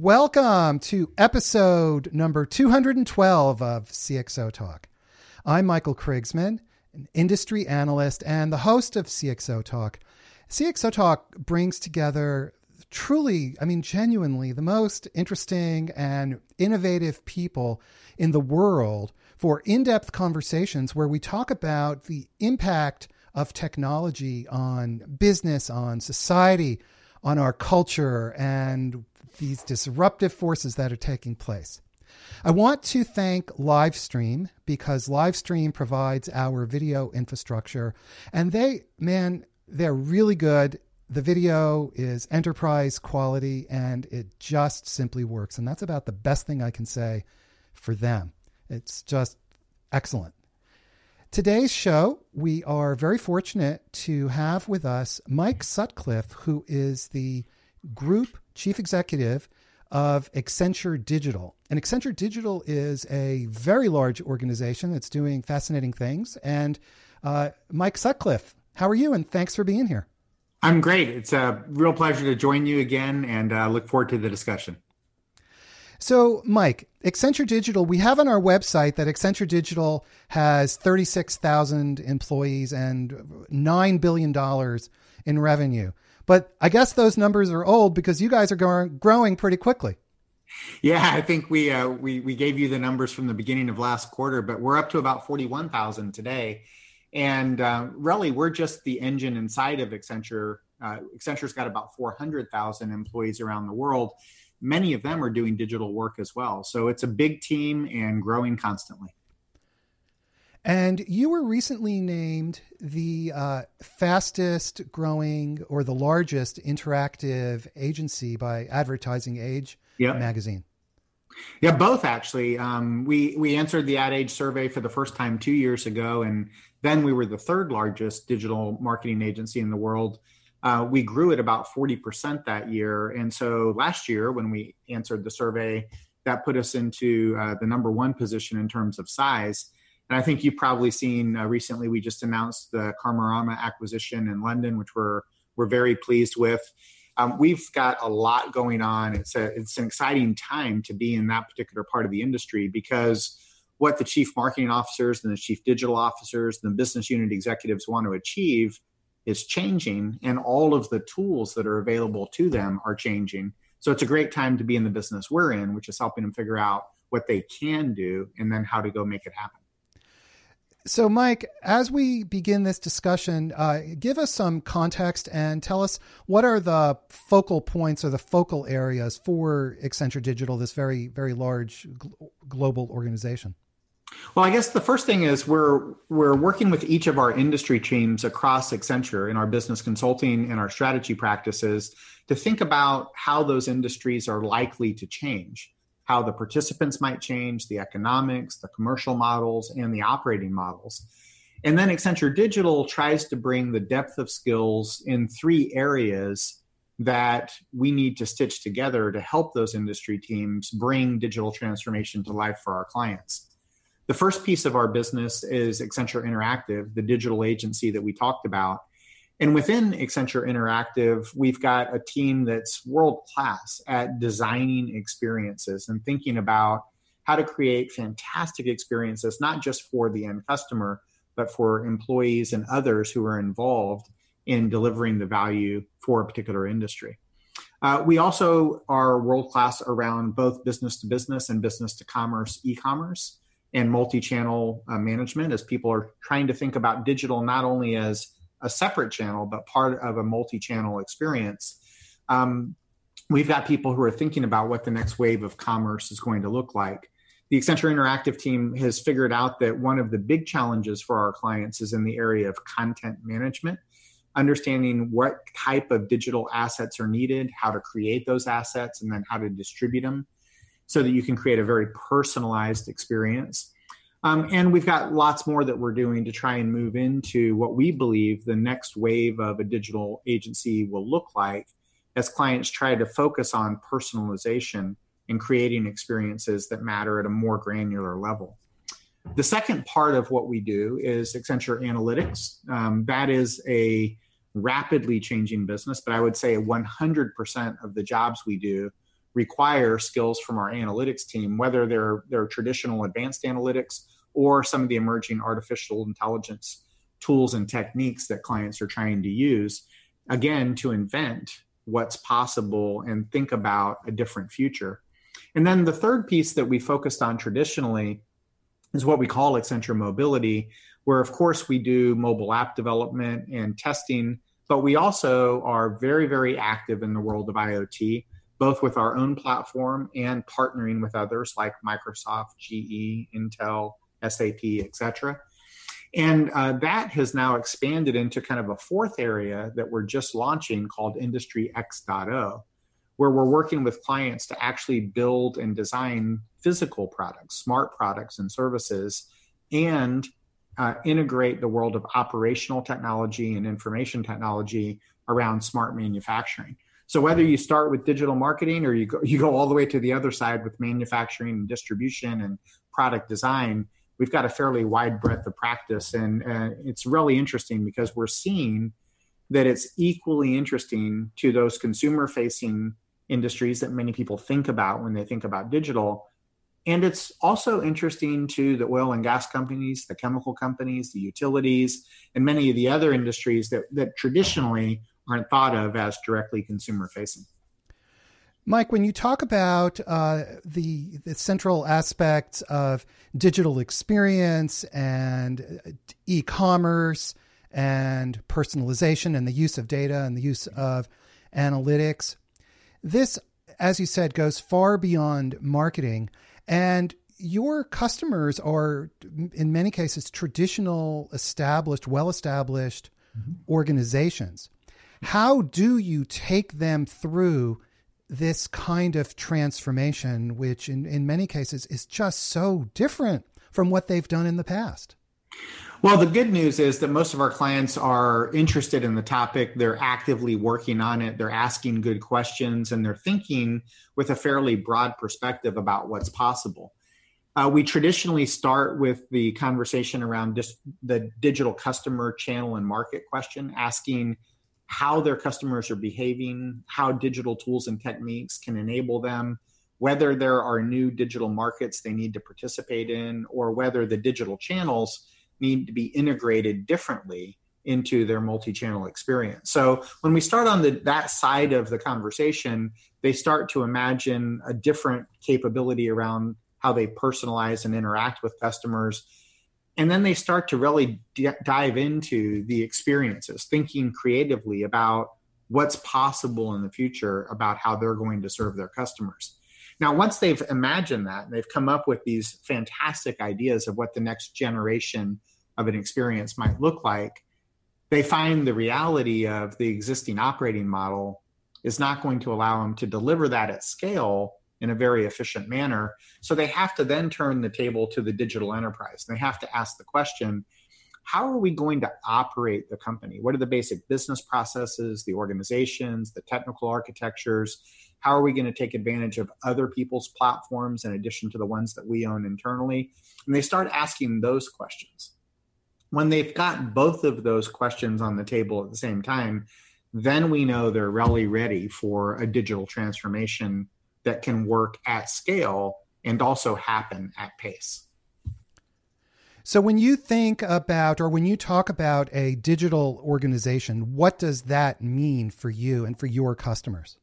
Welcome to episode number 212 of CXO Talk. I'm Michael Krigsman, an industry analyst and the host of CXO Talk. CXO Talk brings together truly, I mean, genuinely, the most interesting and innovative people in the world for in depth conversations where we talk about the impact of technology on business, on society, on our culture, and these disruptive forces that are taking place. I want to thank Livestream because Livestream provides our video infrastructure and they, man, they're really good. The video is enterprise quality and it just simply works. And that's about the best thing I can say for them. It's just excellent. Today's show, we are very fortunate to have with us Mike Sutcliff, who is the group chief executive of Accenture Digital. And Accenture Digital is a very large organization that's doing fascinating things. And uh, Mike Sutcliff, how are you? And thanks for being here. I'm great. It's a real pleasure to join you again and uh, look forward to the discussion. So, Mike, Accenture Digital, we have on our website that Accenture Digital has 36,000 employees and $9 billion in revenue. But I guess those numbers are old because you guys are growing, growing pretty quickly. Yeah, I think we, uh, we we gave you the numbers from the beginning of last quarter, but we're up to about forty one thousand today, and uh, really we're just the engine inside of Accenture. Uh, Accenture's got about four hundred thousand employees around the world. Many of them are doing digital work as well, so it's a big team and growing constantly. And you were recently named the uh, fastest growing or the largest interactive agency by Advertising Age yep. magazine. Yeah, both actually. Um, we we answered the Ad Age survey for the first time two years ago, and then we were the third largest digital marketing agency in the world. Uh, we grew at about forty percent that year, and so last year when we answered the survey, that put us into uh, the number one position in terms of size. And I think you've probably seen uh, recently we just announced the Karmarama acquisition in London, which we're we're very pleased with. Um, we've got a lot going on. It's a it's an exciting time to be in that particular part of the industry because what the chief marketing officers and the chief digital officers and the business unit executives want to achieve is changing, and all of the tools that are available to them are changing. So it's a great time to be in the business we're in, which is helping them figure out what they can do and then how to go make it happen. So, Mike, as we begin this discussion, uh, give us some context and tell us what are the focal points or the focal areas for Accenture Digital, this very, very large gl- global organization. Well, I guess the first thing is we're we're working with each of our industry teams across Accenture in our business consulting and our strategy practices to think about how those industries are likely to change how the participants might change, the economics, the commercial models, and the operating models. And then Accenture Digital tries to bring the depth of skills in three areas that we need to stitch together to help those industry teams bring digital transformation to life for our clients. The first piece of our business is Accenture Interactive, the digital agency that we talked about. And within Accenture Interactive, we've got a team that's world class at designing experiences and thinking about how to create fantastic experiences, not just for the end customer, but for employees and others who are involved in delivering the value for a particular industry. Uh, we also are world class around both business to business and business to commerce, e commerce, and multi channel uh, management as people are trying to think about digital not only as a separate channel, but part of a multi channel experience. Um, we've got people who are thinking about what the next wave of commerce is going to look like. The Accenture Interactive team has figured out that one of the big challenges for our clients is in the area of content management, understanding what type of digital assets are needed, how to create those assets, and then how to distribute them so that you can create a very personalized experience. Um, and we've got lots more that we're doing to try and move into what we believe the next wave of a digital agency will look like as clients try to focus on personalization and creating experiences that matter at a more granular level. The second part of what we do is Accenture Analytics. Um, that is a rapidly changing business, but I would say 100% of the jobs we do require skills from our analytics team, whether they're, they're traditional advanced analytics or some of the emerging artificial intelligence tools and techniques that clients are trying to use, again, to invent what's possible and think about a different future. And then the third piece that we focused on traditionally is what we call Accenture Mobility, where, of course, we do mobile app development and testing, but we also are very, very active in the world of IoT, both with our own platform and partnering with others like Microsoft, GE, Intel, SAP, etc. And uh, that has now expanded into kind of a fourth area that we're just launching called Industry X.0, where we're working with clients to actually build and design physical products, smart products and services, and uh, integrate the world of operational technology and information technology around smart manufacturing. So whether you start with digital marketing or you go, you go all the way to the other side with manufacturing and distribution and product design, we've got a fairly wide breadth of practice, and uh, it's really interesting because we're seeing that it's equally interesting to those consumer-facing industries that many people think about when they think about digital. And it's also interesting to the oil and gas companies, the chemical companies, the utilities, and many of the other industries that, that traditionally aren't thought of as directly consumer facing. Mike, when you talk about uh, the, the central aspects of digital experience and uh, e commerce and personalization and the use of data and the use of analytics, this, as you said, goes far beyond marketing. And your customers are, in many cases, traditional, established, well established mm-hmm. organizations. How do you take them through? this kind of transformation, which in, in many cases is just so different from what they've done in the past? Well, the good news is that most of our clients are interested in the topic. They're actively working on it. They're asking good questions and they're thinking with a fairly broad perspective about what's possible. Uh, we traditionally start with the conversation around just the digital customer channel and market question, asking how their customers are behaving, how digital tools and techniques can enable them, whether there are new digital markets they need to participate in, or whether the digital channels need to be integrated differently into their multi-channel experience. So when we start on the, that side of the conversation, they start to imagine a different capability around how they personalize and interact with customers and then they start to really d- dive into the experiences thinking creatively about what's possible in the future about how they're going to serve their customers. Now once they've imagined that and they've come up with these fantastic ideas of what the next generation of an experience might look like they find the reality of the existing operating model is not going to allow them to deliver that at scale in a very efficient manner. So they have to then turn the table to the digital enterprise. They have to ask the question how are we going to operate the company? What are the basic business processes, the organizations, the technical architectures? How are we going to take advantage of other people's platforms in addition to the ones that we own internally? And they start asking those questions. When they've got both of those questions on the table at the same time, then we know they're really ready for a digital transformation that can work at scale and also happen at pace. So, when you think about or when you talk about a digital organization, what does that mean for you and for your customers?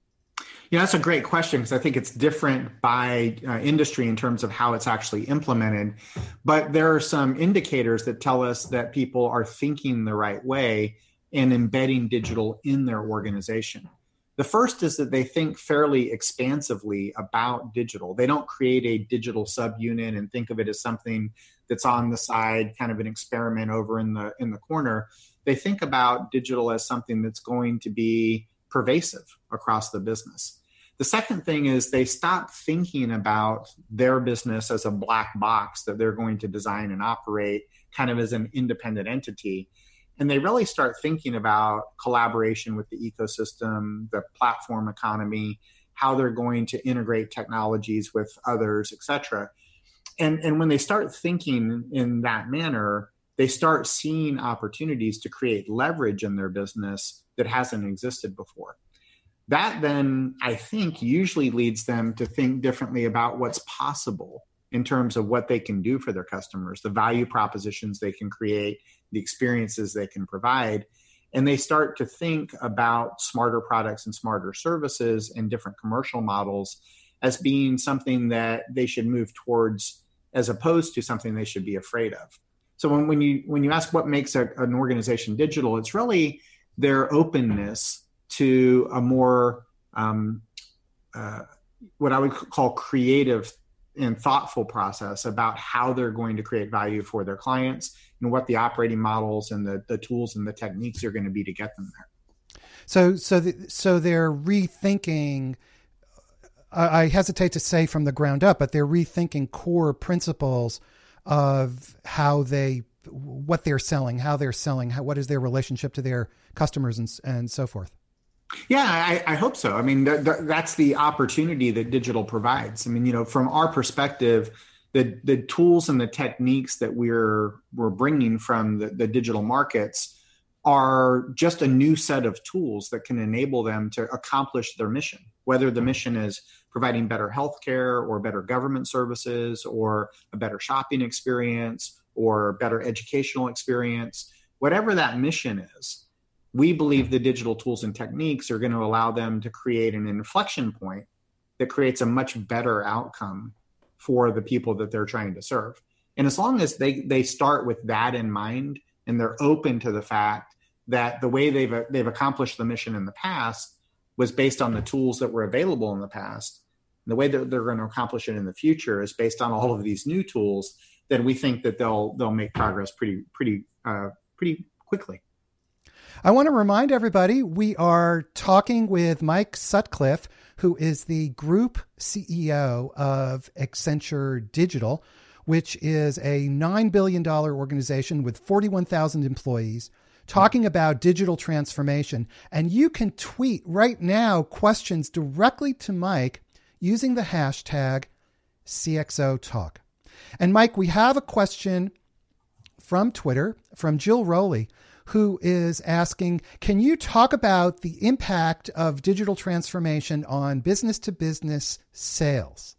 Yeah, that's a great question because I think it's different by uh, industry in terms of how it's actually implemented. But there are some indicators that tell us that people are thinking the right way and embedding digital in their organization. The first is that they think fairly expansively about digital. They don't create a digital subunit and think of it as something that's on the side, kind of an experiment over in the in the corner. They think about digital as something that's going to be pervasive across the business. The second thing is they stop thinking about their business as a black box that they're going to design and operate kind of as an independent entity and they really start thinking about collaboration with the ecosystem, the platform economy, how they're going to integrate technologies with others, etc. And and when they start thinking in that manner, they start seeing opportunities to create leverage in their business that hasn't existed before. that then I think usually leads them to think differently about what's possible in terms of what they can do for their customers, the value propositions they can create, the experiences they can provide. And they start to think about smarter products and smarter services and different commercial models as being something that they should move towards as opposed to something they should be afraid of. So when, when you when you ask what makes a, an organization digital, it's really their openness to a more um, uh, what I would call creative and thoughtful process about how they're going to create value for their clients and what the operating models and the, the tools and the techniques are going to be to get them there. So so the, so they're rethinking I hesitate to say from the ground up, but they're rethinking core principles of how they, what they're selling, how they're selling, how, what is their relationship to their customers, and and so forth. Yeah, I, I hope so. I mean, th- th- that's the opportunity that digital provides. I mean, you know, from our perspective, the the tools and the techniques that we're we're bringing from the, the digital markets are just a new set of tools that can enable them to accomplish their mission. Whether the mission is providing better healthcare or better government services or a better shopping experience or better educational experience, whatever that mission is, we believe the digital tools and techniques are going to allow them to create an inflection point that creates a much better outcome for the people that they're trying to serve. And as long as they they start with that in mind and they're open to the fact that the way they've they've accomplished the mission in the past was based on the tools that were available in the past, and the way that they're going to accomplish it in the future is based on all of these new tools, then we think that they'll they'll make progress pretty pretty uh, pretty quickly. I want to remind everybody we are talking with Mike Sutcliff, who is the group CEO of Accenture Digital, which is a $9 billion organization with 41,000 employees, talking about digital transformation. And you can tweet right now questions directly to Mike using the hashtag CXO Talk. And Mike, we have a question from Twitter from Jill Rowley, who is asking Can you talk about the impact of digital transformation on business to business sales?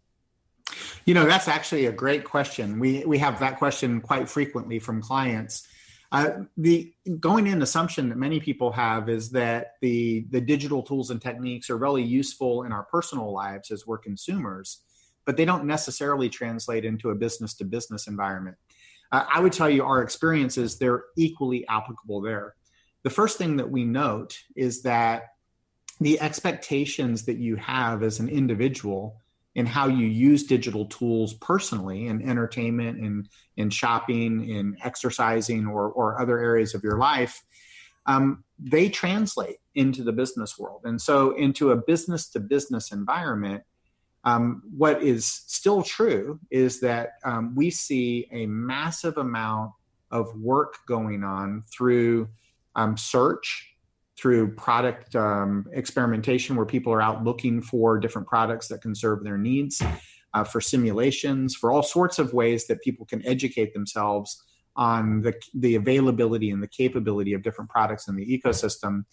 You know, that's actually a great question. We, we have that question quite frequently from clients. Uh, the going in assumption that many people have is that the the digital tools and techniques are really useful in our personal lives as we're consumers, but they don't necessarily translate into a business to business environment. Uh, I would tell you our experiences they're equally applicable there. The first thing that we note is that the expectations that you have as an individual in how you use digital tools personally in entertainment in, in shopping in exercising or, or other areas of your life um, they translate into the business world and so into a business to business environment um, what is still true is that um, we see a massive amount of work going on through um, search through product um, experimentation where people are out looking for different products that can serve their needs, uh, for simulations, for all sorts of ways that people can educate themselves on the, the availability and the capability of different products in the ecosystem.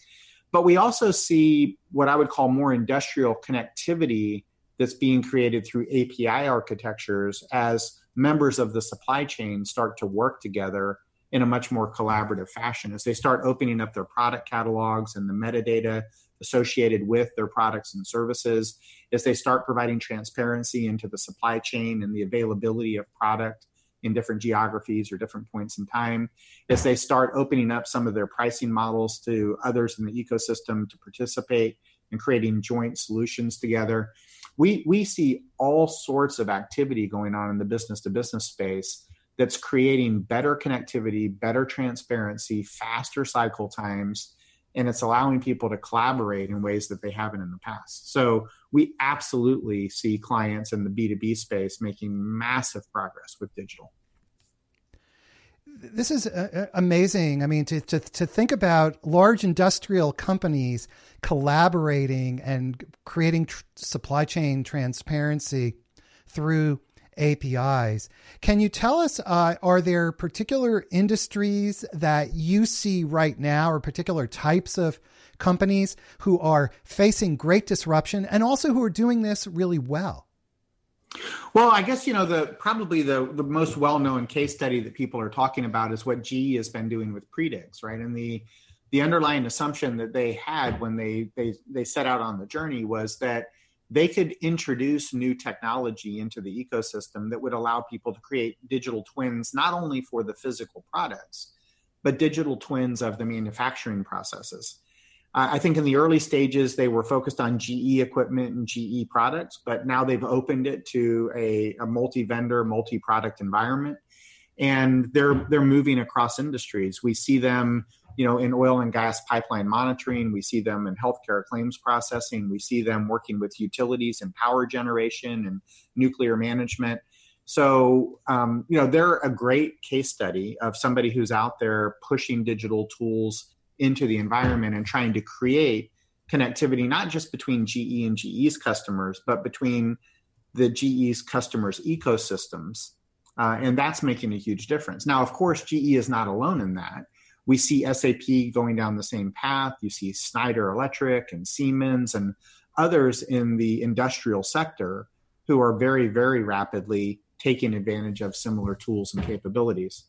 But we also see what I would call more industrial connectivity that's being created through API architectures as members of the supply chain start to work together in a much more collaborative fashion. As they start opening up their product catalogs and the metadata associated with their products and services, as they start providing transparency into the supply chain and the availability of product in different geographies or different points in time, as they start opening up some of their pricing models to others in the ecosystem to participate and creating joint solutions together. We, we see all sorts of activity going on in the business to business space that's creating better connectivity, better transparency, faster cycle times, and it's allowing people to collaborate in ways that they haven't in the past. So we absolutely see clients in the B2B space making massive progress with digital. This is uh, uh, amazing. I mean, to, to, to think about large industrial companies collaborating and creating tr- supply chain transparency through APIs. Can you tell us, uh, are there particular industries that you see right now or particular types of companies who are facing great disruption and also who are doing this really well? Well, I guess you know the probably the the most well known case study that people are talking about is what GE has been doing with Predix, right? And the the underlying assumption that they had when they they they set out on the journey was that they could introduce new technology into the ecosystem that would allow people to create digital twins not only for the physical products but digital twins of the manufacturing processes I think in the early stages they were focused on GE equipment and GE products, but now they've opened it to a, a multi-vendor, multi-product environment, and they're they're moving across industries. We see them, you know, in oil and gas pipeline monitoring. We see them in healthcare claims processing. We see them working with utilities and power generation and nuclear management. So, um, you know, they're a great case study of somebody who's out there pushing digital tools into the environment and trying to create connectivity not just between GE and GE's customers, but between the GE's customers' ecosystems. Uh, and that's making a huge difference. Now, of course, GE is not alone in that. We see SAP going down the same path. You see Schneider Electric and Siemens and others in the industrial sector who are very, very rapidly taking advantage of similar tools and capabilities.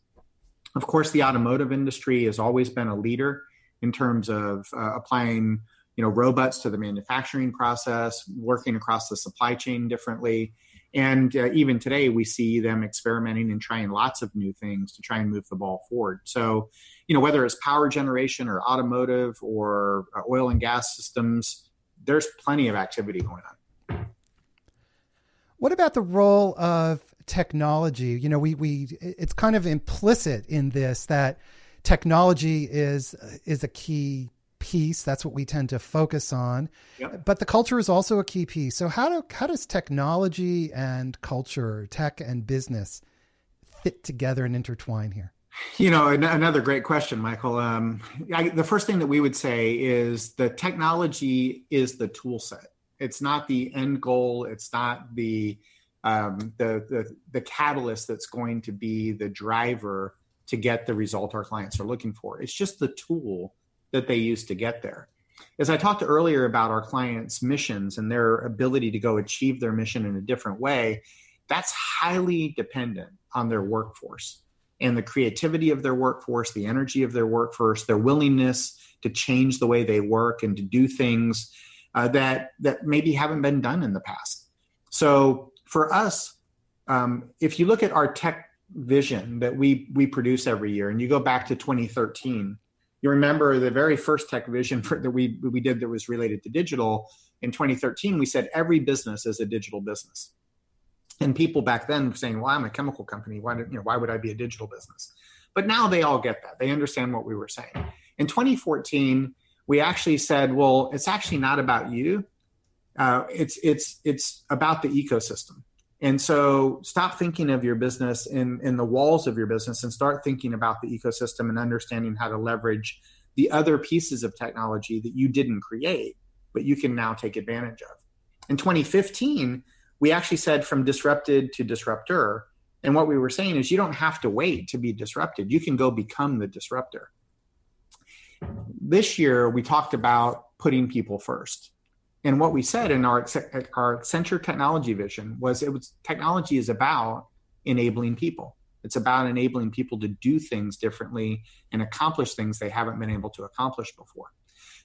Of course, the automotive industry has always been a leader in terms of uh, applying you know robots to the manufacturing process working across the supply chain differently. And uh, even today we see them experimenting and trying lots of new things to try and move the ball forward. So you know whether it's power generation or automotive or uh, oil and gas systems there's plenty of activity going on. What about the role of technology? You know we we it's kind of implicit in this that technology is is a key piece. That's what we tend to focus on. Yep. But the culture is also a key piece. So how do how does technology and culture, tech and business, fit together and intertwine here? You know, another great question, Michael. Um, I, the first thing that we would say is the technology is the tool set. It's not the end goal. It's not the um, the, the the catalyst that's going to be the driver to get the result our clients are looking for. It's just the tool that they use to get there. As I talked earlier about our clients' missions and their ability to go achieve their mission in a different way, that's highly dependent on their workforce and the creativity of their workforce, the energy of their workforce, their willingness to change the way they work and to do things uh, that that maybe haven't been done in the past. So for us, um, if you look at our tech vision that we we produce every year. And you go back to 2013 you remember the very first tech vision for, that we we did that was related to digital. In 2013 we said every business is a digital business. And people back then were saying well i'm a chemical company. Why did, you know why would i be a digital business? But now they all get that. They understand what we were saying. In 2014 we actually said well it's actually not about you. Uh, it's it's it's about the ecosystem and so stop thinking of your business in, in the walls of your business and start thinking about the ecosystem and understanding how to leverage the other pieces of technology that you didn't create, but you can now take advantage of. In 2015, we actually said from disrupted to disruptor. And what we were saying is you don't have to wait to be disrupted. You can go become the disruptor. This year, we talked about putting people first. And what we said in our our Accenture technology vision was it was technology is about enabling people. It's about enabling people to do things differently and accomplish things they haven't been able to accomplish before.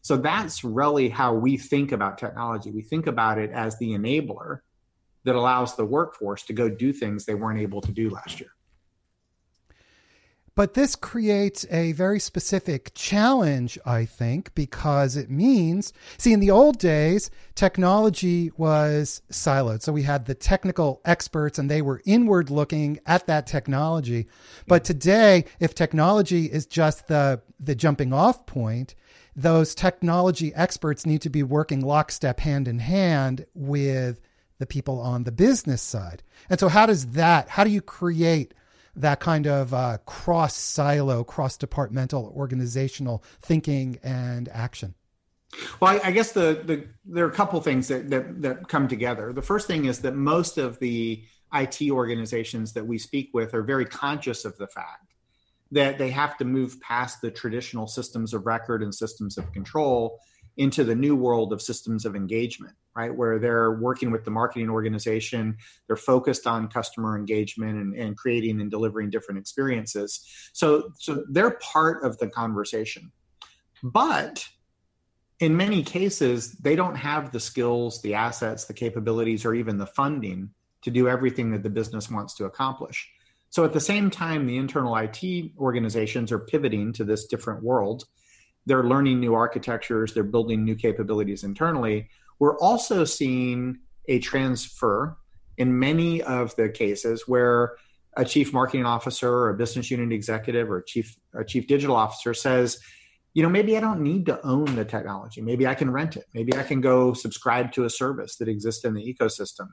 So that's really how we think about technology. We think about it as the enabler that allows the workforce to go do things they weren't able to do last year. But this creates a very specific challenge, I think, because it means, see, in the old days, technology was siloed. So we had the technical experts and they were inward looking at that technology. But today, if technology is just the, the jumping off point, those technology experts need to be working lockstep hand in hand with the people on the business side. And so, how does that, how do you create that kind of uh, cross silo, cross departmental organizational thinking and action? Well, I, I guess the, the there are a couple things that, that that come together. The first thing is that most of the IT organizations that we speak with are very conscious of the fact that they have to move past the traditional systems of record and systems of control into the new world of systems of engagement, right? Where they're working with the marketing organization, they're focused on customer engagement and, and creating and delivering different experiences. So, so they're part of the conversation. But in many cases, they don't have the skills, the assets, the capabilities, or even the funding to do everything that the business wants to accomplish. So at the same time, the internal IT organizations are pivoting to this different world they're learning new architectures, they're building new capabilities internally. We're also seeing a transfer in many of the cases where a chief marketing officer or a business unit executive or a chief a chief digital officer says, you know, maybe I don't need to own the technology. Maybe I can rent it. Maybe I can go subscribe to a service that exists in the ecosystem.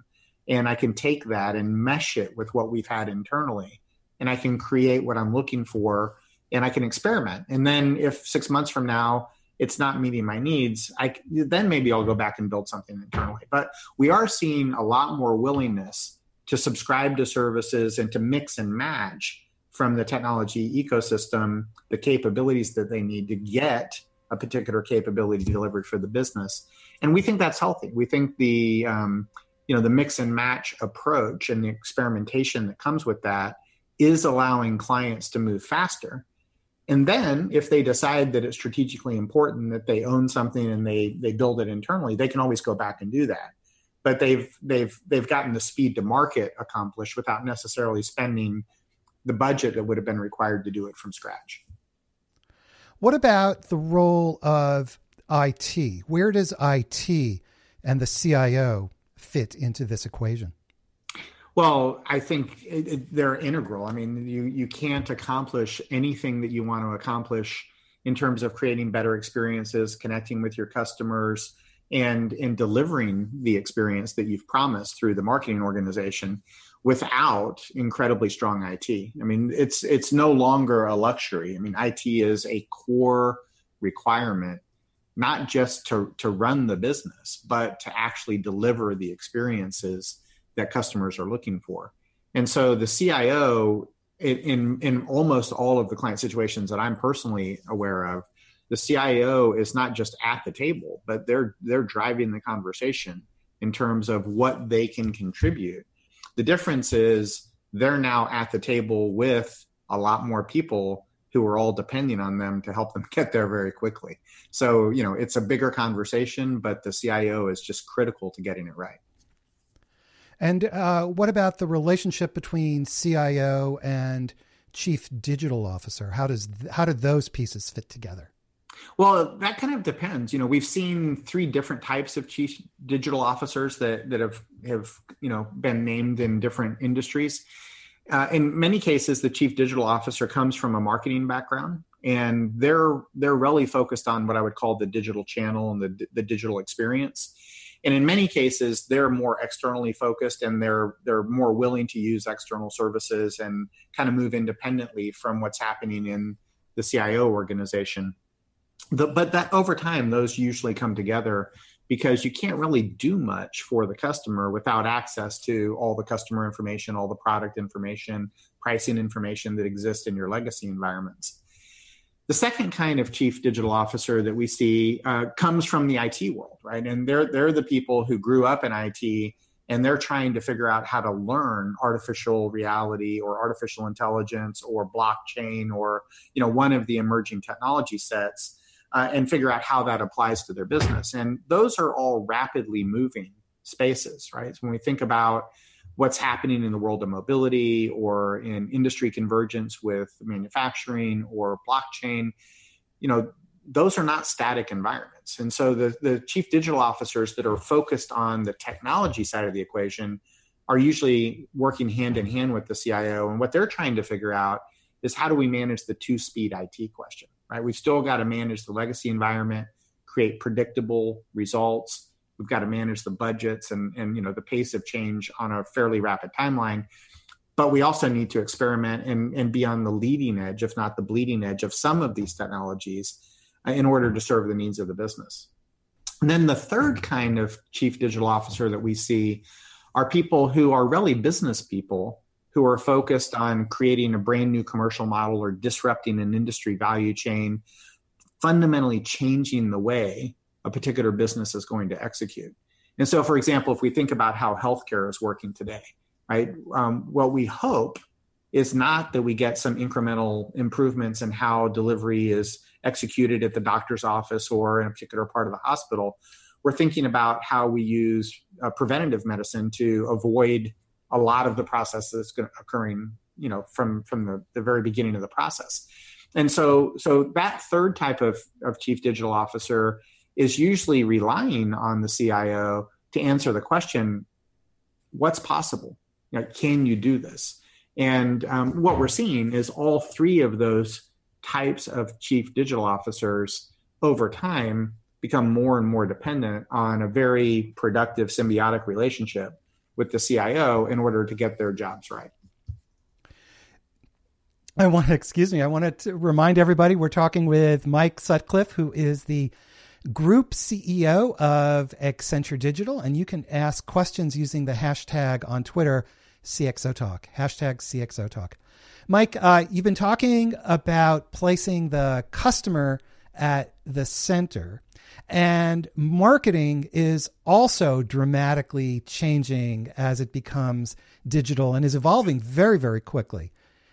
And I can take that and mesh it with what we've had internally. And I can create what I'm looking for and I can experiment. And then if six months from now it's not meeting my needs, I then maybe I'll go back and build something internally. But we are seeing a lot more willingness to subscribe to services and to mix and match from the technology ecosystem the capabilities that they need to get a particular capability delivered for the business. And we think that's healthy. We think the um, you know the mix and match approach and the experimentation that comes with that is allowing clients to move faster and then if they decide that it's strategically important that they own something and they they build it internally they can always go back and do that. But they've they've they've gotten the speed to market accomplished without necessarily spending the budget that would have been required to do it from scratch. What about the role of IT where does IT and the CIO fit into this equation well, I think it, it, they're integral. I mean, you you can't accomplish anything that you want to accomplish in terms of creating better experiences, connecting with your customers, and in delivering the experience that you've promised through the marketing organization without incredibly strong IT. I mean, it's it's no longer a luxury. I mean, IT is a core requirement not just to to run the business, but to actually deliver the experiences that customers are looking for. And so the CIO, in in almost all of the client situations that I'm personally aware of, the CIO is not just at the table, but they're they're driving the conversation in terms of what they can contribute. The difference is they're now at the table with a lot more people who are all depending on them to help them get there very quickly. So, you know, it's a bigger conversation, but the CIO is just critical to getting it right. And uh, what about the relationship between CIO and Chief Digital Officer? How does how do those pieces fit together? Well, that kind of depends. You know, we've seen three different types of chief digital officers that that have have you know been named in different industries. Uh, in many cases, the chief digital officer comes from a marketing background, and they're they're really focused on what I would call the digital channel and the the digital experience and in many cases they're more externally focused and they're they're more willing to use external services and kind of move independently from what's happening in the CIO organization. The, but that over time those usually come together because you can't really do much for the customer without access to all the customer information all the product information pricing information that exists in your legacy environments the second kind of chief digital officer that we see uh, comes from the IT world, right? And they're they're the people who grew up in IT and they're trying to figure out how to learn artificial reality or artificial intelligence or blockchain or you know one of the emerging technology sets uh, and figure out how that applies to their business. And those are all rapidly moving spaces, right? So when we think about what's happening in the world of mobility or in industry convergence with manufacturing or blockchain you know those are not static environments. And so the, the chief digital officers that are focused on the technology side of the equation are usually working hand in hand with the cio and what they're trying to figure out is how do we manage the two speed it question right? We've still got to manage the legacy environment create predictable results we've got to manage the budgets and and you know the pace of change on a fairly rapid timeline. But we also need to experiment and, and be on the leading edge if not the bleeding edge of some of these technologies uh, in order to serve the needs of the business. And then the third kind of chief digital officer that we see are people who are really business people who are focused on creating a brand new commercial model or disrupting an industry value chain fundamentally changing the way a particular business is going to execute. And so, for example, if we think about how healthcare is working today, right, um, what we hope is not that we get some incremental improvements in how delivery is executed at the doctor's office or in a particular part of the hospital. We're thinking about how we use uh, preventative medicine to avoid a lot of the process that's occurring, you know, from from the, the very beginning of the process. And so, so that third type of, of chief digital officer is usually relying on the CIO to answer the question, what's possible? You know, can you do this? And um, what we're seeing is all three of those types of chief digital officers over time become more and more dependent on a very productive symbiotic relationship with the CIO in order to get their jobs right. I want to, excuse me, I want to remind everybody we're talking with Mike Sutcliff, who is the group CEO of Accenture Digital, and you can ask questions using the hashtag on Twitter, CXOTalk, hashtag CXOTalk. Mike, uh, you've been talking about placing the customer at the center. And marketing is also dramatically changing as it becomes digital and is evolving very, very quickly.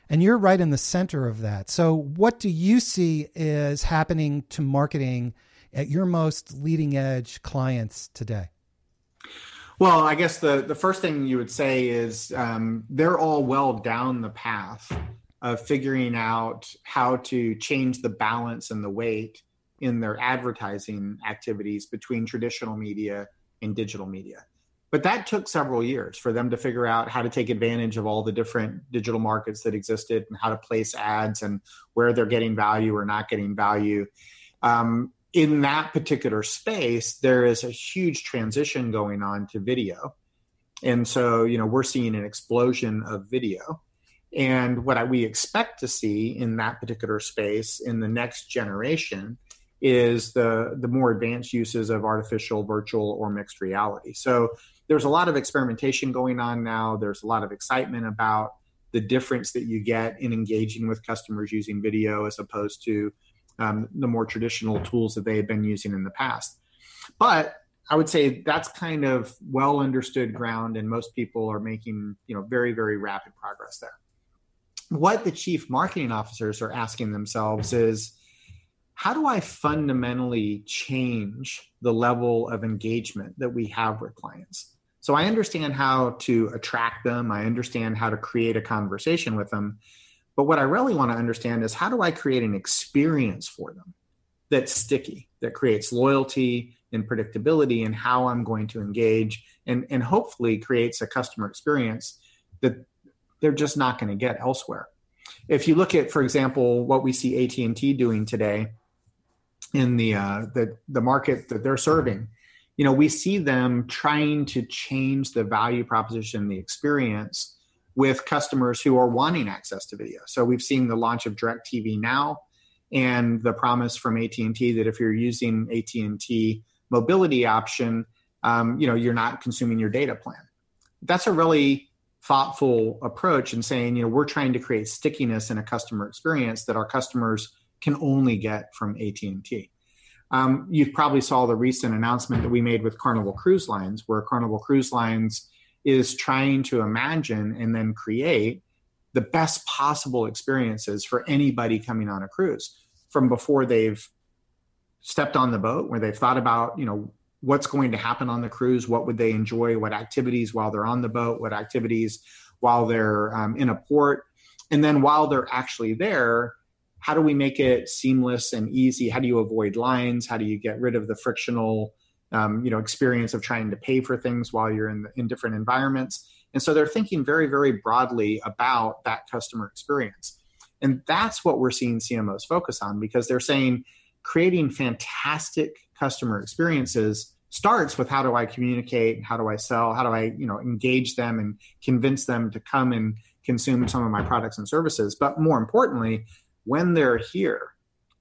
And you're right in the center of that. So, what do you see is happening to marketing at your most leading edge clients today? Well, I guess the, the first thing you would say is um, they're all well down the path of figuring out how to change the balance and the weight in their advertising activities between traditional media and digital media. But that took several years for them to figure out how to take advantage of all the different digital markets that existed and how to place ads and where they're getting value or not getting value. Um, in that particular space, there is a huge transition going on to video. And so, you know, we're seeing an explosion of video. And what I, we expect to see in that particular space in the next generation is the the more advanced uses of artificial, virtual, or mixed reality. So there's a lot of experimentation going on now. There's a lot of excitement about the difference that you get in engaging with customers using video as opposed to um, the more traditional tools that they had been using in the past. But I would say that's kind of well understood ground, and most people are making you know very very rapid progress there. What the chief marketing officers are asking themselves is, how do I fundamentally change the level of engagement that we have with clients? So I understand how to attract them. I understand how to create a conversation with them. But what I really want to understand is how do I create an experience for them that's sticky, that creates loyalty and predictability in how I'm going to engage and, and hopefully creates a customer experience that they're just not going to get elsewhere. If you look at, for example, what we see AT&T doing today in the, uh, the, the market that they're serving, you know, we see them trying to change the value proposition, the experience with customers who are wanting access to video. So we've seen the launch of DirecTV Now and the promise from AT&T that if you're using AT&T mobility option, um, you know, you're not consuming your data plan. That's a really thoughtful approach in saying, you know, we're trying to create stickiness in a customer experience that our customers can only get from AT&T. Um, you probably saw the recent announcement that we made with Carnival Cruise Lines, where Carnival Cruise Lines is trying to imagine and then create the best possible experiences for anybody coming on a cruise from before they've stepped on the boat where they've thought about you know what's going to happen on the cruise what would they enjoy what activities while they're on the boat what activities while they're um, in a port. And then while they're actually there how do we make it seamless and easy? How do you avoid lines? How do you get rid of the frictional um, you know experience of trying to pay for things while you're in the, in different environments. And so they're thinking very very broadly about that customer experience. And that's what we're seeing cmos focus on because they're saying creating fantastic customer experiences starts with how do i communicate how do i sell how do i you know engage them and convince them to come and consume some of my products and services. But more importantly when they're here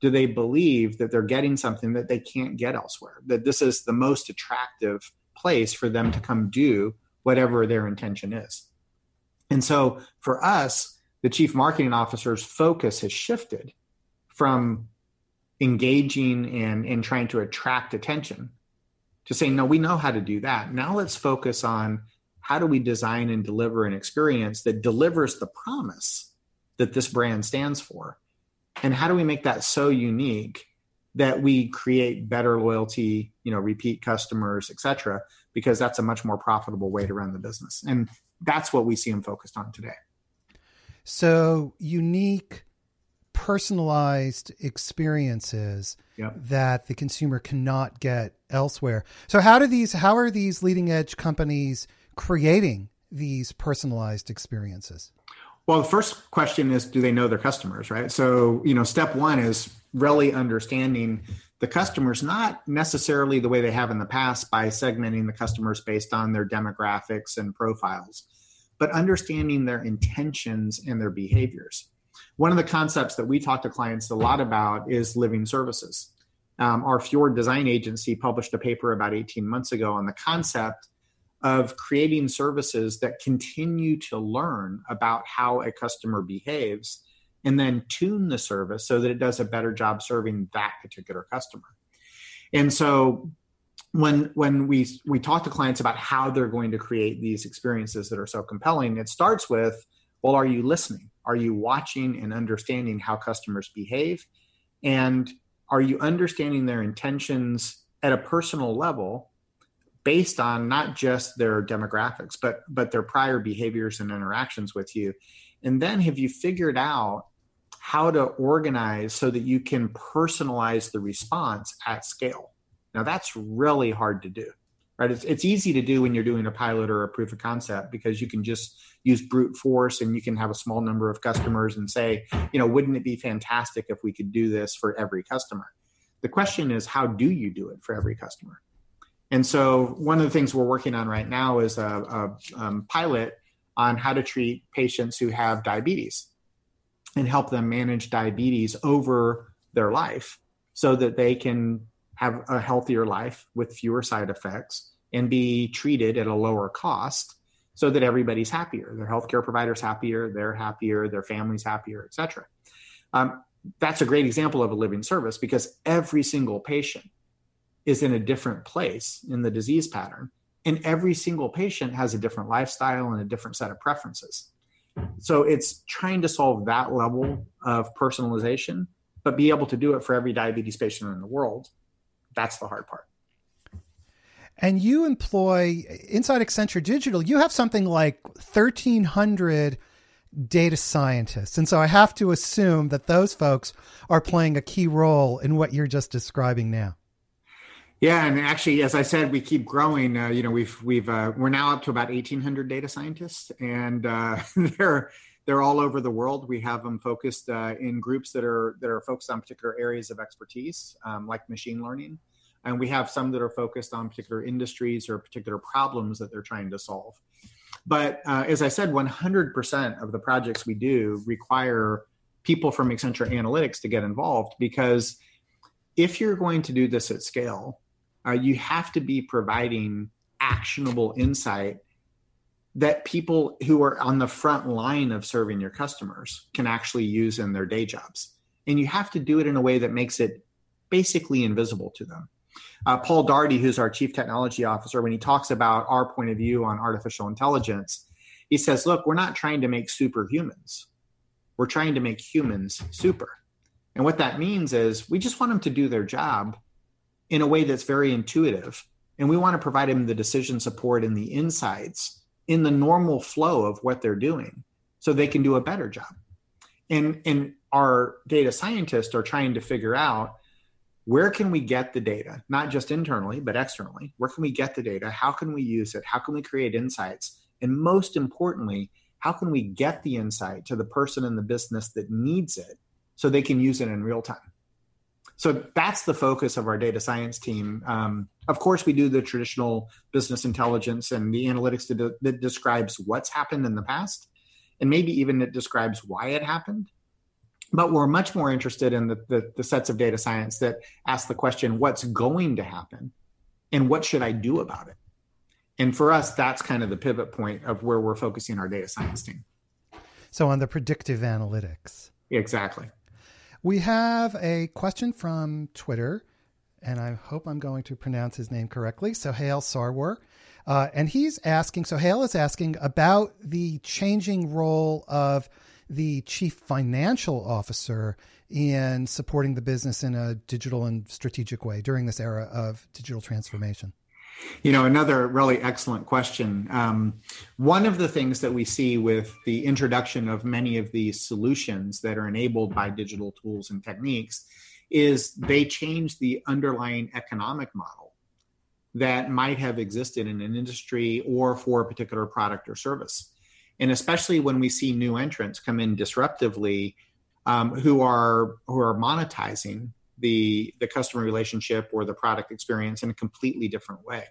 do they believe that they're getting something that they can't get elsewhere? That this is the most attractive place for them to come do whatever their intention is. And so for us, the chief marketing officer's focus has shifted from engaging and, trying to attract attention to say, no, we know how to do that. Now let's focus on how do we design and deliver an experience that delivers the promise that this brand stands for? And how do we make that so unique that we create better loyalty, you know, repeat customers, et cetera, because that's a much more profitable way to run the business. And that's what we see them focused on today. So unique, personalized experiences yep. that the consumer cannot get elsewhere. So how do these how are these leading edge companies creating these personalized experiences? Well, the first question is do they know their customers, right? So, you know, step 1 is really understanding the customers not necessarily the way they have in the past by segmenting the customers based on their demographics and profiles, but understanding their intentions and their behaviors. One of the concepts that we talk to clients a lot about is living services. Um, our Fjord Design Agency published a paper about 18 months ago on the concept of creating services that continue to learn about how a customer behaves and then tune the service so that it does a better job serving that particular customer. And so when when we we talk to clients about how they're going to create these experiences that are so compelling, it starts with, well, are you listening? Are you watching and understanding how customers behave? And are you understanding their intentions at a personal level based on not just their demographics but but their prior behaviors and interactions with you. And then have you figured out how to organize so that you can personalize the response at scale? Now that's really hard to do right? It's, it's easy to do when you're doing a pilot or a proof of concept because you can just use brute force and you can have a small number of customers and say you know wouldn't it be fantastic if we could do this for every customer? The question is how do you do it for every customer and so one of the things we're working on right now is a, a um, pilot on how to treat patients who have diabetes and help them manage diabetes over their life so that they can have a healthier life with fewer side effects and be treated at a lower cost so that everybody's happier their healthcare providers happier they're happier their families happier etc um, that's a great example of a living service because every single patient is in a different place in the disease pattern. And every single patient has a different lifestyle and a different set of preferences. So it's trying to solve that level of personalization, but be able to do it for every diabetes patient in the world. That's the hard part. And you employ inside Accenture Digital, you have something like 1,300 data scientists. And so I have to assume that those folks are playing a key role in what you're just describing now. Yeah, and actually, as I said, we keep growing. Uh, you know, we've we've uh, we're now up to about eighteen hundred data scientists, and uh, they're they're all over the world. We have them focused uh, in groups that are that are focused on particular areas of expertise, um, like machine learning, and we have some that are focused on particular industries or particular problems that they're trying to solve. But uh, as I said, one hundred percent of the projects we do require people from Accenture Analytics to get involved because if you're going to do this at scale uh, you have to be providing actionable insight that people who are on the front line of serving your customers can actually use in their day jobs. And you have to do it in a way that makes it basically invisible to them. Uh, Paul Daugherty, who's our chief technology officer, when he talks about our point of view on artificial intelligence, he says, look, we're not trying to make superhumans. We're trying to make humans super. And what that means is we just want them to do their job in a way that's very intuitive. And we want to provide them the decision support and the insights in the normal flow of what they're doing so they can do a better job. And, and our data scientists are trying to figure out where can we get the data, not just internally, but externally? Where can we get the data? How can we use it? How can we create insights? And most importantly, how can we get the insight to the person in the business that needs it so they can use it in real time? So that's the focus of our data science team. Um, of course, we do the traditional business intelligence and the analytics that, that describes what's happened in the past, and maybe even it describes why it happened. But we're much more interested in the, the, the sets of data science that ask the question, what's going to happen and what should I do about it? And for us, that's kind of the pivot point of where we're focusing our data science team. So on the predictive analytics. Exactly. We have a question from Twitter, and I hope I'm going to pronounce his name correctly. So, Hale Sarwar. Uh, and he's asking, so Hale is asking about the changing role of the chief financial officer in supporting the business in a digital and strategic way during this era of digital transformation. You know, another really excellent question. Um, one of the things that we see with the introduction of many of these solutions that are enabled by digital tools and techniques is they change the underlying economic model that might have existed in an industry or for a particular product or service. And especially when we see new entrants come in disruptively um, who are who are monetizing the the customer relationship or the product experience in a completely different way.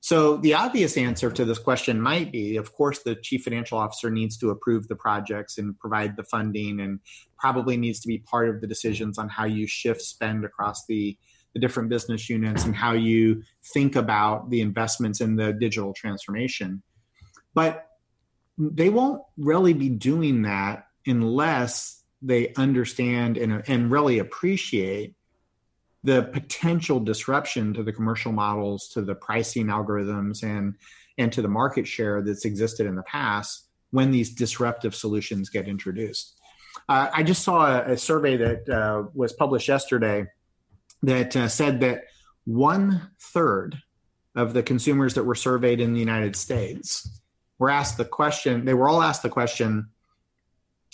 So the obvious answer to this question might be, of course, the chief financial officer needs to approve the projects and provide the funding, and probably needs to be part of the decisions on how you shift spend across the the different business units and how you think about the investments in the digital transformation. But they won't really be doing that unless they understand and, and really appreciate the potential disruption to the commercial models, to the pricing algorithms, and and to the market share that's existed in the past when these disruptive solutions get introduced. Uh, I just saw a, a survey that uh, was published yesterday that uh, said that one third of the consumers that were surveyed in the United States were asked the question, they were all asked the question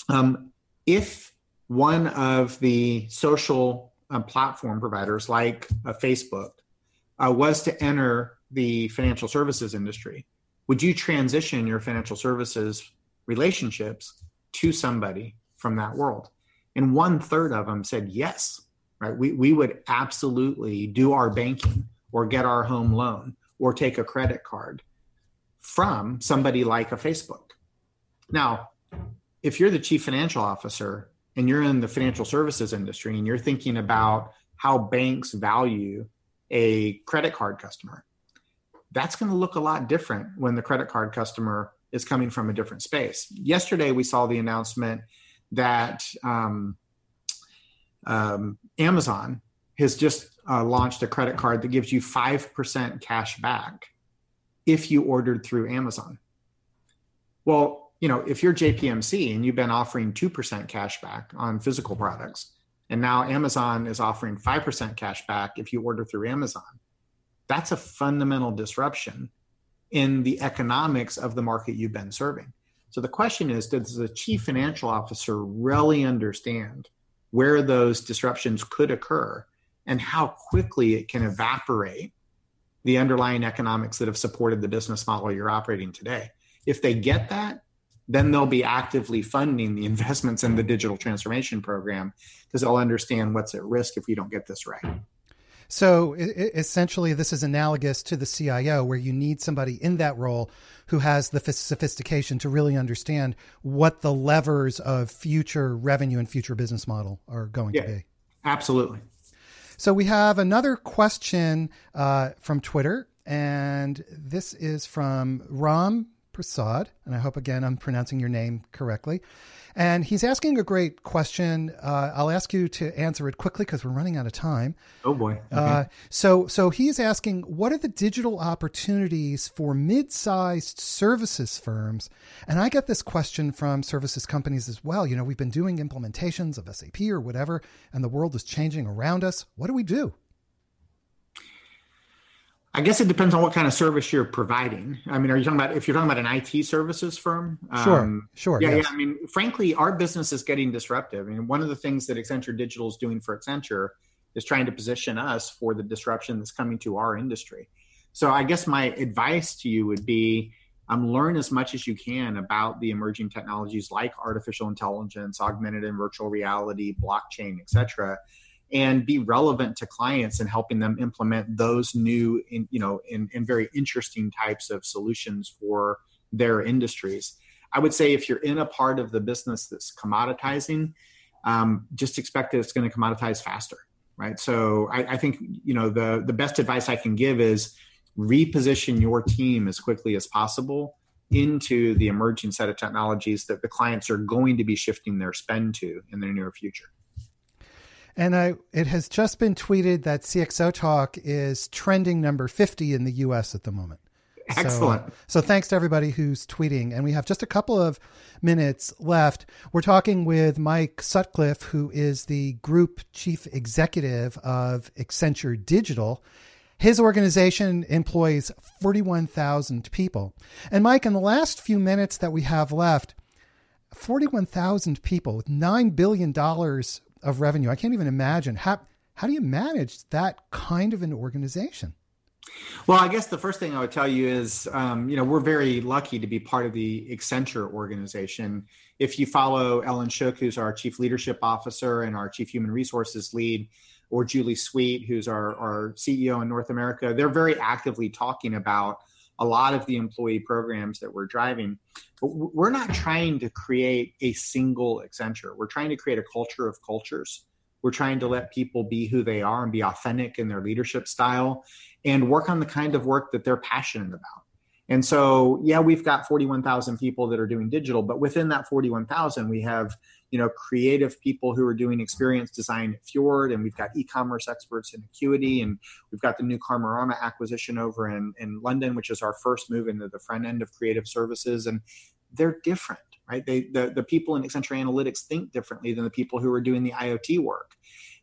um, if one of the social uh, platform providers like uh, Facebook uh, was to enter the financial services industry, would you transition your financial services relationships to somebody from that world? And one third of them said yes right? We, we would absolutely do our banking or get our home loan or take a credit card from somebody like a Facebook. Now, if you're the chief financial officer and you're in the financial services industry and you're thinking about how banks value a credit card customer, that's going to look a lot different when the credit card customer is coming from a different space. Yesterday, we saw the announcement that um, um, Amazon has just uh, launched a credit card that gives you 5% cash back if you ordered through Amazon. Well, you know, if you're JPMC and you've been offering 2% cash back on physical mm-hmm. products, and now Amazon is offering 5% cash back if you order through Amazon, that's a fundamental disruption in the economics of the market you've been serving. So the question is Does the chief financial officer really understand where those disruptions could occur and how quickly it can evaporate the underlying economics that have supported the business model you're operating today. If they get that, then they'll be actively funding the investments in the digital transformation program because they'll understand what's at risk if we don't get this right. So essentially, this is analogous to the CIO, where you need somebody in that role who has the sophistication to really understand what the levers of future revenue and future business model are going yeah, to be. Absolutely. So we have another question uh, from Twitter, and this is from Ram Prasad, and I hope again I'm pronouncing your name correctly. And he's asking a great question. Uh, I'll ask you to answer it quickly because we're running out of time. Oh boy! Uh, okay. Uh, so, so he's asking, what are the digital opportunities for mid-sized services firms? And I get this question from services companies as well. You know, we've been doing implementations of SAP or whatever, and the world is changing around us. What do we do? I guess it depends on what kind of service you're providing. I mean, are you talking about if you're talking about an IT services firm? Sure, um, sure. Yeah, yes. yeah. I mean, frankly, our business is getting disruptive. I mean, one of the things that Accenture Digital is doing for Accenture is trying to position us for the disruption that's coming to our industry. So, I guess my advice to you would be um, learn as much as you can about the emerging technologies like artificial intelligence, augmented and virtual reality, blockchain, et cetera and be relevant to clients and helping them implement those new in, you know in, in very interesting types of solutions for their industries. I would say if you're in a part of the business that's commoditizing um, just expect that it's going to commoditize faster right? So I, I think you know the the best advice i can give is reposition your team as quickly as possible into the emerging set of technologies that the clients are going to be shifting their spend to in the near future And I, it has just been tweeted that CXO Talk is trending number 50 in the US at the moment. Excellent. So, so, thanks to everybody who's tweeting. And we have just a couple of minutes left. We're talking with Mike Sutcliff, who is the group chief executive of Accenture Digital. His organization employs 41,000 people. And Mike, in the last few minutes that we have left, 41,000 people with $9 billion of revenue. I can't even imagine. How, how do you manage that kind of an organization? Well, I guess the first thing I would tell you is, um, you know, we're very lucky to be part of the Accenture organization. If you follow Ellen Shook, who's our chief leadership officer and our chief human resources lead, or Julie Sweet, who's our, our CEO in North America, they're very actively talking about a lot of the employee programs that we're driving. But we're not trying to create a single Accenture. We're trying to create a culture of cultures. We're trying to let people be who they are and be authentic in their leadership style and work on the kind of work that they're passionate about. And so, yeah, we've got 41,000 people that are doing digital, but within that 41,000, we have, you know, creative people who are doing experience design at Fjord, and we've got e-commerce experts in Acquity, and we've got the new Karmarama acquisition over in, in London, which is our first move into the front end of creative services. And they're different, right? They, the, the people in Accenture Analytics think differently than the people who are doing the IoT work.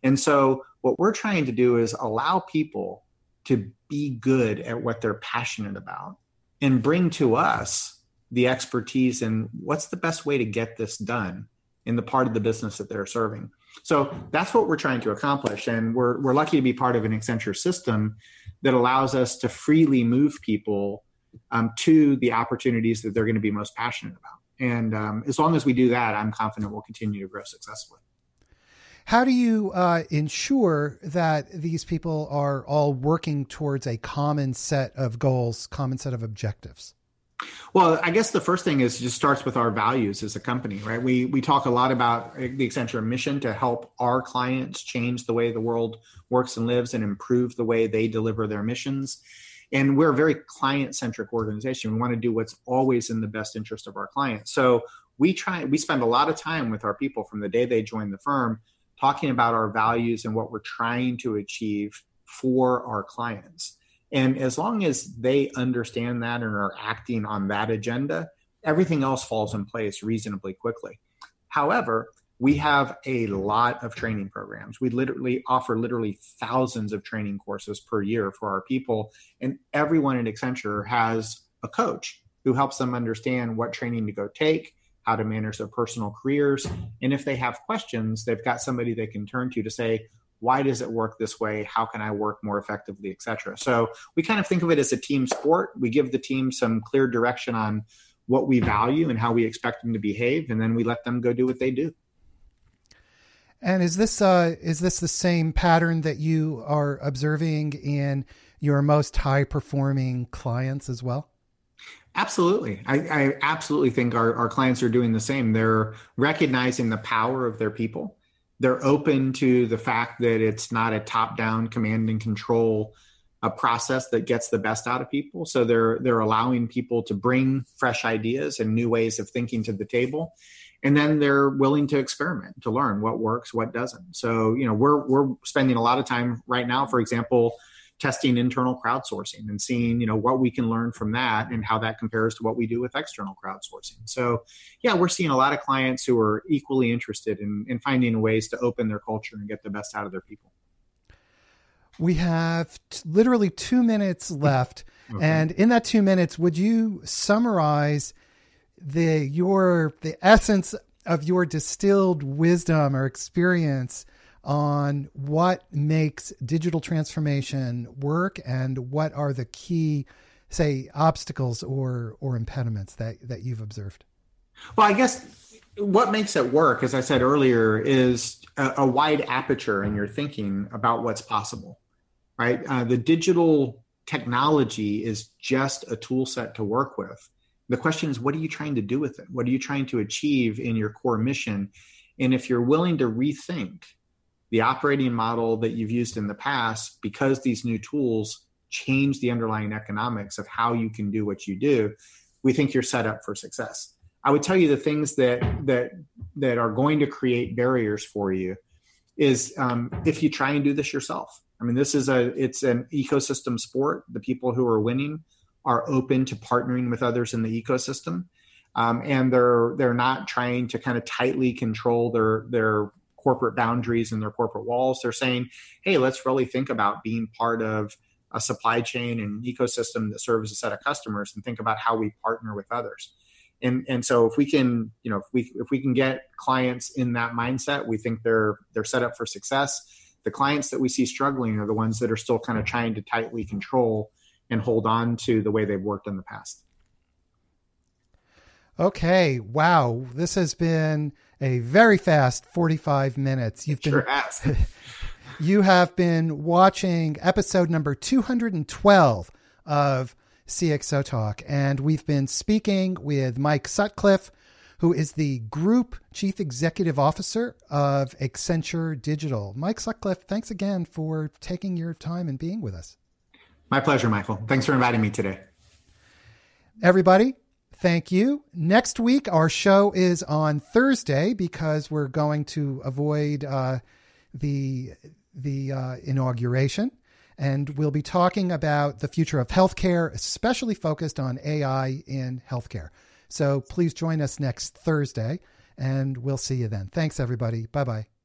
And so what we're trying to do is allow people to be good at what they're passionate about and bring to us the expertise and what's the best way to get this done in the part of the business that they're serving. So that's what we're trying to accomplish. And we're, we're lucky to be part of an Accenture system that allows us to freely move people um, to the opportunities that they're going to be most passionate about. And um, as long as we do that, I'm confident we'll continue to grow successfully. How do you uh, ensure that these people are all working towards a common set of goals, common set of objectives? Well, I guess the first thing is just starts with our values as a company, right? We we talk a lot about the Accenture mission to help our clients change the way the world works and lives and improve the way they deliver their missions. And we're a very client centric organization. We want to do what's always in the best interest of our clients. So we try we spend a lot of time with our people from the day they join the firm talking about our values and what we're trying to achieve for our clients. And as long as they understand that and are acting on that agenda, everything else falls in place reasonably quickly. However, we have a lot of training programs. We literally offer literally thousands of training courses per year for our people. And everyone at Accenture has a coach who helps them understand what training to go take, how to manage their personal careers. And if they have questions, they've got somebody they can turn to to say, why does it work this way? How can I work more effectively, etc. So we kind of think of it as a team sport. We give the team some clear direction on what we value and how we expect them to behave, and then we let them go do what they do. And is this uh, is this the same pattern that you are observing in your most high performing clients as well? Absolutely. I, I absolutely think our, our clients are doing the same. They're recognizing the power of their people. They're open to the fact that it's not a top down command and control a process that gets the best out of people. So they're they're allowing people to bring fresh ideas and new ways of thinking to the table. And then they're willing to experiment to learn what works, what doesn't. So, you know, we're we're spending a lot of time right now, for example, testing internal crowdsourcing and seeing you know what we can learn from that and how that compares to what we do with external crowdsourcing. So yeah we're seeing a lot of clients who are equally interested in, in finding ways to open their culture and get the best out of their people. We have t- literally two minutes left. Okay. and in that two minutes would you summarize the your the essence of your distilled wisdom or experience on what makes digital transformation work and what are the key, say, obstacles or or impediments that that you've observed. Well, I guess what makes it work, as I said earlier, is a, a wide aperture in your thinking about what's possible. Right, uh, the digital technology is just a tool set to work with. The question is, what are you trying to do with it? What are you trying to achieve in your core mission? And if you're willing to rethink the operating model that you've used in the past because these new tools change the underlying economics of how you can do what you do we think you're set up for success i would tell you the things that that that are going to create barriers for you is um, if you try and do this yourself. I mean, this is a it's an ecosystem sport. The people who are winning are open to partnering with others in the ecosystem, um, and they're they're not trying to kind of tightly control their their corporate boundaries and their corporate walls. They're saying, hey, let's really think about being part of a supply chain and ecosystem that serves a set of customers and think about how we partner with others. And, and so if we can, you know, if we, if we can get clients in that mindset, we think they're, they're set up for success. The clients that we see struggling are the ones that are still kind of trying to tightly control and hold on to the way they've worked in the past. Okay. Wow. This has been a very fast 45 minutes. You've been, sure you have been watching episode number 212 of CXO Talk, and we've been speaking with Mike Sutcliff, who is the Group Chief Executive Officer of Accenture Digital. Mike Sutcliff, thanks again for taking your time and being with us. My pleasure, Michael. Thanks for inviting me today. Everybody, thank you. Next week, our show is on Thursday because we're going to avoid uh, the the uh, inauguration. And we'll be talking about the future of healthcare, especially focused on AI in healthcare. So please join us next Thursday, and we'll see you then. Thanks, everybody. Bye bye.